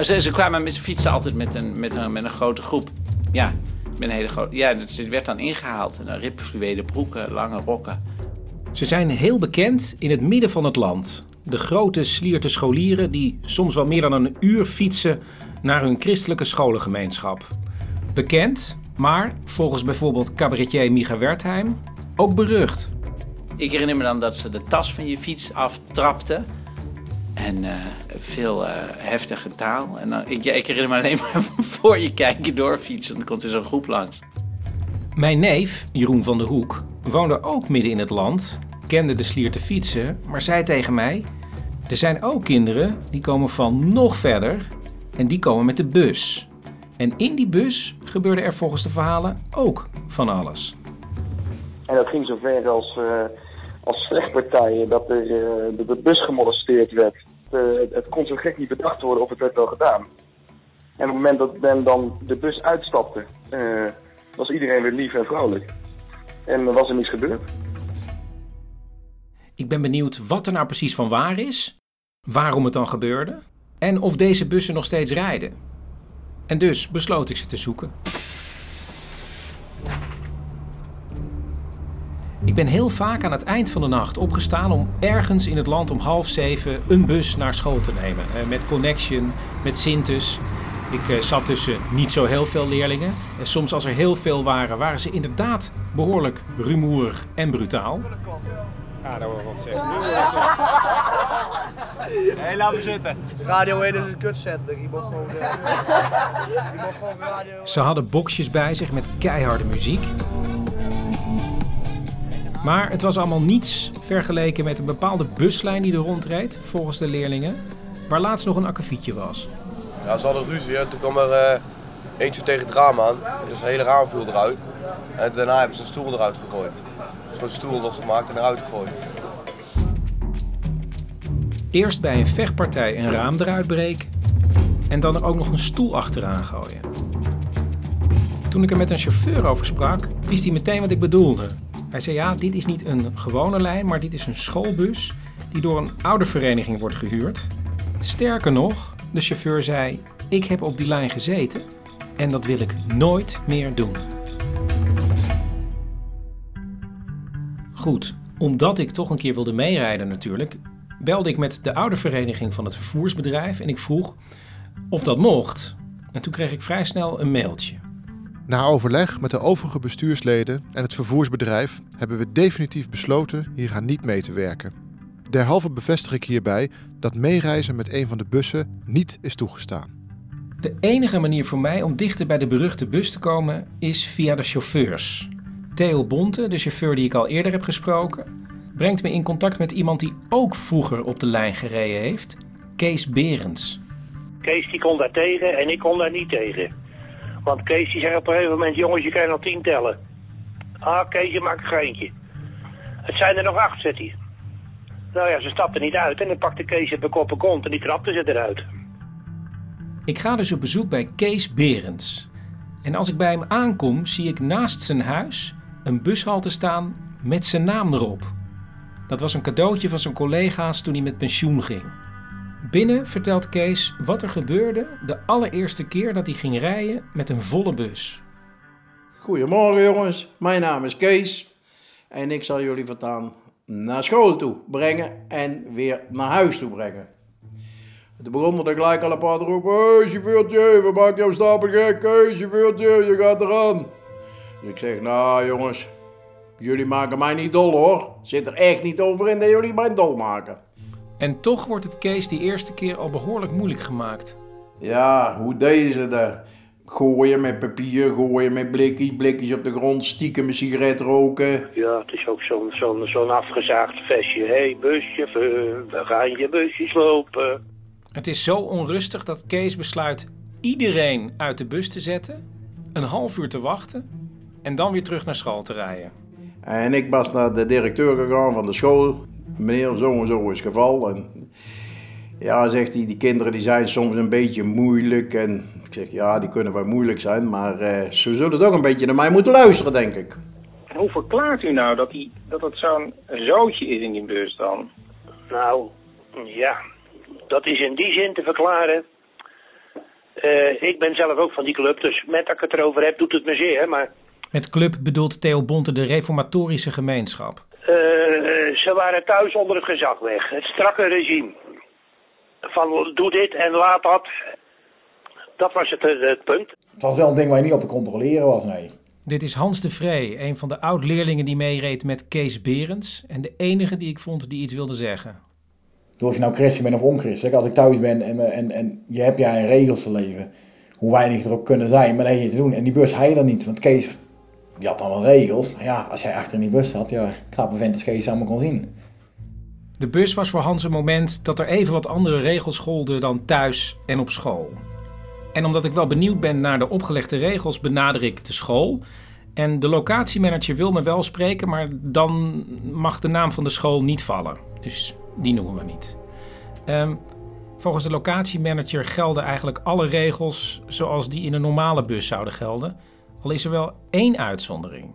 Ze, ze kwamen met ze fietsen altijd met een, met, een, met een grote groep. Ja, met een hele grote. Ja, het werd dan ingehaald. En dan ripfluwelen broeken, lange rokken. Ze zijn heel bekend in het midden van het land. De grote slierte scholieren die soms wel meer dan een uur fietsen naar hun christelijke scholengemeenschap. Bekend, maar volgens bijvoorbeeld cabaretier Micha Wertheim ook berucht. Ik herinner me dan dat ze de tas van je fiets aftrapten. En uh, veel uh, heftige taal. En dan, ik, ja, ik herinner me alleen maar voor je kijken doorfietsen. Dan komt er zo'n groep langs. Mijn neef, Jeroen van der Hoek, woonde ook midden in het land, kende de slier te fietsen, maar zei tegen mij: Er zijn ook kinderen die komen van nog verder en die komen met de bus. En in die bus gebeurde er volgens de verhalen ook van alles. En dat ging zover als, uh, als slechtpartijen dat er, uh, de bus gemolesteerd werd. Uh, het kon zo gek niet bedacht worden of het werd wel gedaan. En op het moment dat men dan de bus uitstapte, was iedereen weer lief en vrolijk. En was er niets gebeurd. Ik ben benieuwd wat er nou precies van waar is, waarom het dan gebeurde en of deze bussen nog steeds rijden. En dus besloot ik ze te zoeken. Ben heel vaak aan het eind van de nacht opgestaan om ergens in het land om half zeven een bus naar school te nemen. Eh, met Connection, met Sintus. Ik eh, zat tussen niet zo heel veel leerlingen. En soms als er heel veel waren, waren ze inderdaad behoorlijk rumoerig en brutaal. Ja, dat wil wat zeggen. Hé, laat me zitten. Radio 1 is een kutzender. Je moet gewoon, je moet gewoon radio... Ze hadden boxjes bij zich met keiharde muziek. Maar het was allemaal niets vergeleken met een bepaalde buslijn die er rondreed, volgens de leerlingen, waar laatst nog een akkefietje was. Ja, ze hadden ruzie en toen kwam er uh, eentje tegen het raam aan. Dus het hele raam viel eruit. En daarna hebben ze een stoel eruit gegooid. Zo'n stoel losgemaakt en eruit gegooid. Eerst bij een vechtpartij een raam eruit breken en dan er ook nog een stoel achteraan gooien. Toen ik er met een chauffeur over sprak, wist hij meteen wat ik bedoelde. Hij zei ja, dit is niet een gewone lijn, maar dit is een schoolbus die door een oudervereniging wordt gehuurd. Sterker nog, de chauffeur zei: Ik heb op die lijn gezeten en dat wil ik nooit meer doen. Goed, omdat ik toch een keer wilde meerijden natuurlijk, belde ik met de oudervereniging van het vervoersbedrijf en ik vroeg of dat mocht. En toen kreeg ik vrij snel een mailtje. Na overleg met de overige bestuursleden en het vervoersbedrijf hebben we definitief besloten hier aan niet mee te werken. Derhalve bevestig ik hierbij dat meereizen met een van de bussen niet is toegestaan. De enige manier voor mij om dichter bij de beruchte bus te komen is via de chauffeurs. Theo Bonte, de chauffeur die ik al eerder heb gesproken, brengt me in contact met iemand die ook vroeger op de lijn gereden heeft, Kees Berends. Kees die kon daar tegen en ik kon daar niet tegen. Want Kees die zei op een gegeven moment, jongens je kan nog tien tellen. Ah Kees je maakt een geintje. Het zijn er nog acht, zegt hij. Nou ja, ze stapten niet uit en dan pakte Kees het bekoppen kont en die trapte ze eruit. Ik ga dus op bezoek bij Kees Berends. En als ik bij hem aankom, zie ik naast zijn huis een bushalte staan met zijn naam erop. Dat was een cadeautje van zijn collega's toen hij met pensioen ging. Binnen vertelt Kees wat er gebeurde de allereerste keer dat hij ging rijden met een volle bus. Goedemorgen jongens, mijn naam is Kees en ik zal jullie voortaan naar school toe brengen en weer naar huis toe brengen. Toen begon er gelijk al een paar te roepen, hey, chauffeurtje, we maken jou stapel gek, hey, chauffeurtje, je gaat eraan. Dus ik zeg, nou jongens, jullie maken mij niet dol hoor. Zit er echt niet over in dat jullie mij dol maken. En toch wordt het Kees die eerste keer al behoorlijk moeilijk gemaakt. Ja, hoe deden ze dat? Gooien met papier, gooien met blikjes, blikjes op de grond, stiekem een sigaret roken. Ja, het is ook zo'n zo'n zo'n afgezaagd vestje. Hé, hey, buschauffeur, we gaan je busjes lopen. Het is zo onrustig dat Kees besluit iedereen uit de bus te zetten, een half uur te wachten en dan weer terug naar school te rijden. En ik was naar de directeur gegaan van de school. Meneer, zo en zo is het geval. En ja, zegt hij, die kinderen die zijn soms een beetje moeilijk. En ik zeg, ja, die kunnen wel moeilijk zijn, maar uh, ze zullen toch een beetje naar mij moeten luisteren, denk ik. Hoe verklaart u nou dat, die, dat het zo'n zootje is in die bus dan? Nou, ja, dat is in die zin te verklaren Eh, ik ben zelf ook van die club, dus met dat ik het erover heb, doet het me zeer. Maar Met club bedoelt Theo Bonte de reformatorische gemeenschap. eh, ze waren thuis onder het gezag weg. Het strakke regime. Van doe dit en laat dat. Dat was het, eh, het punt. Het was wel een ding waar je niet op te controleren was, nee. Dit is Hans de Vree, een van de oud-leerlingen die meereed met Kees Berends. En de enige die ik vond die iets wilde zeggen. Of je nou christen bent of onchristelijk, als ik thuis ben en, me- en, en je hebt jij een regels te leven, hoe weinig er ook kunnen zijn, maar dat heb je te doen. En die bus hij dan niet, want Kees, die had wel regels. Maar ja, als hij achter in die bus zat, ja, knappe vent als Kees allemaal kon zien. De bus was voor Hans een moment dat er even wat andere regels golden dan thuis en op school. En omdat ik wel benieuwd ben naar de opgelegde regels, benader ik de school. En de locatiemanager wil me wel spreken, maar dan mag de naam van de school niet vallen. Dus die noemen we niet. Ehm, volgens de locatiemanager gelden eigenlijk alle regels zoals die in een normale bus zouden gelden. Al is er wel één uitzondering.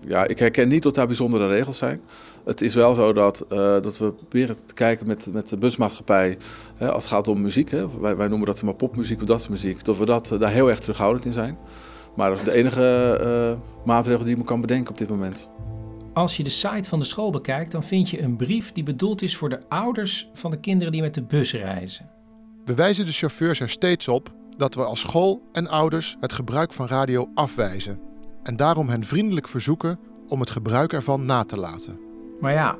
Ja, ik herken niet dat daar bijzondere regels zijn. Het is wel zo dat, eh, dat we proberen te kijken met, met de busmaatschappij, hè, als het gaat om muziek, hè, wij, wij noemen dat maar popmuziek of dat soort muziek, dat we dat, eh, daar heel erg terughoudend in zijn. Maar dat is de enige eh, maatregel die ik me kan bedenken op dit moment. Als je de site van de school bekijkt, dan vind je een brief die bedoeld is voor de ouders van de kinderen die met de bus reizen. We wijzen de chauffeurs er steeds op dat we als school en ouders het gebruik van radio afwijzen. En daarom hen vriendelijk verzoeken om het gebruik ervan na te laten. Maar ja,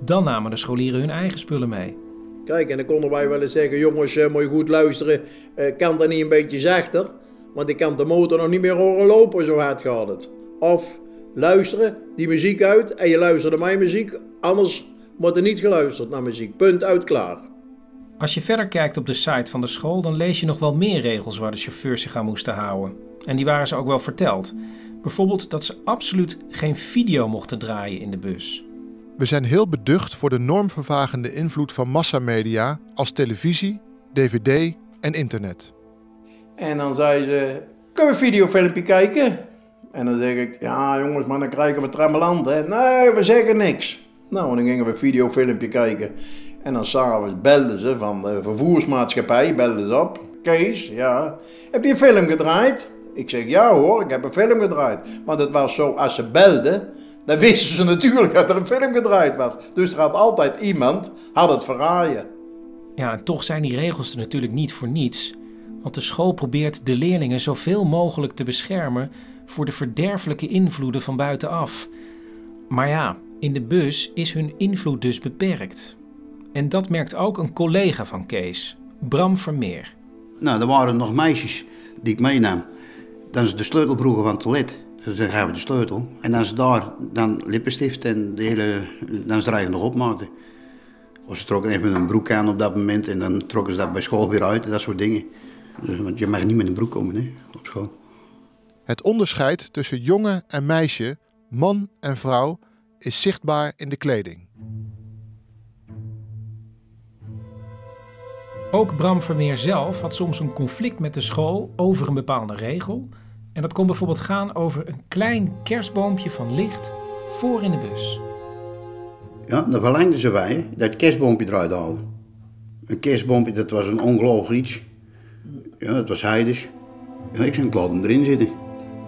dan namen de scholieren hun eigen spullen mee. Kijk, en dan konden wij wel eens zeggen, jongens, eh, moet je goed luisteren, eh, kan dat niet een beetje zachter? Want ik kan de motor nog niet meer horen lopen, zo hard gaat het. Of luisteren, die muziek uit, en je luistert naar mijn muziek, anders wordt er niet geluisterd naar muziek. Punt uit, klaar. Als je verder kijkt op de site van de school, dan lees je nog wel meer regels waar de chauffeurs zich aan moesten houden. En die waren ze ook wel verteld. Bijvoorbeeld dat ze absoluut geen video mochten draaien in de bus. We zijn heel beducht voor de normvervagende invloed van massamedia als televisie, dvd en internet. En dan zei ze, kunnen we een videofilmpje kijken? En dan zeg ik, ja jongens, maar dan krijgen we trammeland, hè? Nee, we zeggen niks. Nou, en dan gingen we een videofilmpje kijken. En dan s'avonds belden ze van de vervoersmaatschappij, belden ze op. Kees, ja, heb je een film gedraaid? Ik zeg, ja hoor, ik heb een film gedraaid. Maar dat was zo, als ze belden, dan wisten ze natuurlijk dat er een film gedraaid was. Dus er had altijd iemand, had het verraaien. Ja, en toch zijn die regels er natuurlijk niet voor niets. Want de school probeert de leerlingen zoveel mogelijk te beschermen voor de verderfelijke invloeden van buitenaf. Maar ja, in de bus is hun invloed dus beperkt. En dat merkt ook een collega van Kees, Bram Vermeer. Nou, er waren nog meisjes die ik meenam. Dan ze de sleutelbroegen van het toilet. Dus dan gaven we de sleutel. En dan ze daar dan lippenstift en de hele, dan ze er eigenlijk nog opmaakten. Of ze trokken even een broek aan op dat moment en dan trokken ze dat bij school weer uit, dat soort dingen. Dus, want je mag niet met een broek komen hè, op school. Het onderscheid tussen jongen en meisje, man en vrouw is zichtbaar in de kleding. Ook Bram Vermeer zelf had soms een conflict met de school over een bepaalde regel. En dat kon bijvoorbeeld gaan over een klein kerstboompje van licht voor in de bus. Ja, dan verlengden ze wij dat kerstboompje eruit haalden. Een kerstboompje, dat was een ongelooflijk iets. Ja, dat was heides. Ja, ik zei, ik hem erin zitten.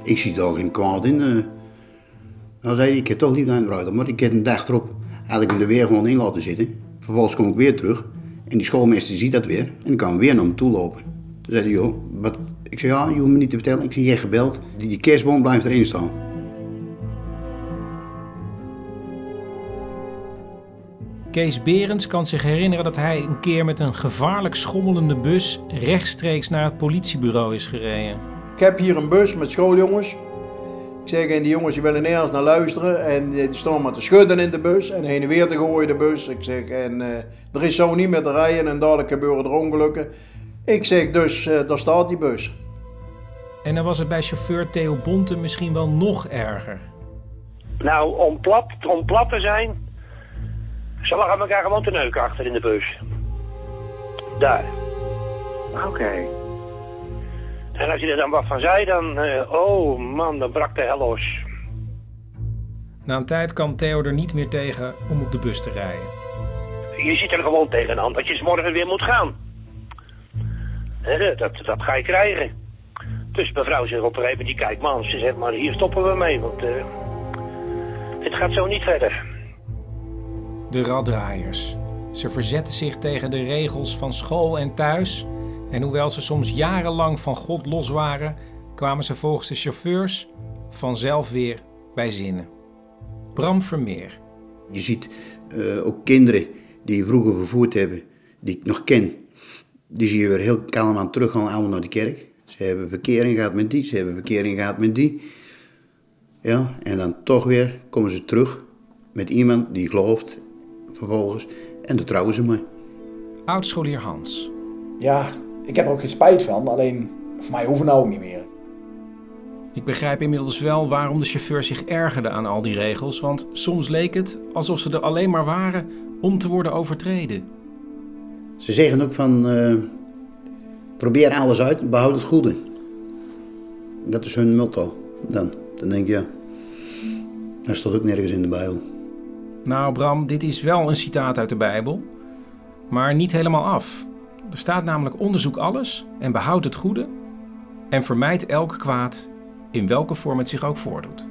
Ik zie daar geen kwaad in. eh. Nou, zei hij, ik heb toch niet aan eruit, maar ik heb een dag erop had ik hem er weer gewoon in laten zitten. Vervolgens kom ik weer terug en die schoolmeester ziet dat weer en dan kan weer naar hem toe lopen. Toen zei hij, joh, wat? Ik zei, ja, je hoeft me niet te vertellen. Ik zei, je hebt gebeld. Die, die kerstboom blijft erin staan. Kees Berends kan zich herinneren dat hij een keer met een gevaarlijk schommelende bus rechtstreeks naar het politiebureau is gereden. Ik heb hier een bus met schooljongens. Ik zeg, en die jongens die willen nergens naar luisteren. En die staan maar te schudden in de bus en heen en weer te gooien de bus. Ik zeg, en eh, er is zo niet meer te rijden en dadelijk gebeuren er ongelukken. Ik zeg, dus eh, daar staat die bus. En dan was het bij chauffeur Theo Bonte misschien wel nog erger. Nou, om plat, om plat te zijn, ze lag elkaar gewoon te neuken achter in de bus. Daar. Oké. En als je er dan wat van zei, dan, eh, oh man, dan brak de hel los. Na een tijd kan Theo er niet meer tegen om op de bus te rijden. Je zit er gewoon tegenaan dat je 's morgen weer moet gaan. Dat, dat ga je krijgen. Dus mevrouw zegt op een gegeven moment, die kijkt man, ze zegt maar hier stoppen we mee, want eh, het gaat zo niet verder. De raddraaiers. Ze verzetten zich tegen de regels van school en thuis. En hoewel ze soms jarenlang van God los waren, kwamen ze volgens de chauffeurs vanzelf weer bij zinnen. Bram Vermeer. Je ziet eh, ook kinderen die vroeger vervoerd hebben, die ik nog ken, die zie je weer heel kalm aan teruggaan, allemaal naar de kerk. Ze hebben verkering gehad met die, ze hebben verkering gehad met die. Ja, en dan toch weer komen ze terug met iemand die gelooft, vervolgens, en daar trouwen ze mee. Oudscholier Hans. Ja, ik heb er ook geen spijt van, alleen voor mij hoeven nou ook niet meer. Ik begrijp inmiddels wel waarom de chauffeur zich ergerde aan al die regels, want soms leek het alsof ze er alleen maar waren om te worden overtreden. Ze zeggen ook van, eh, probeer alles uit, behoud het goede. Dat is hun motto. Dan, dan denk je, ja, dat staat ook nergens in de Bijbel. Nou, Bram, dit is wel een citaat uit de Bijbel, maar niet helemaal af. Er staat namelijk onderzoek alles en behoud het goede en vermijd elk kwaad in welke vorm het zich ook voordoet.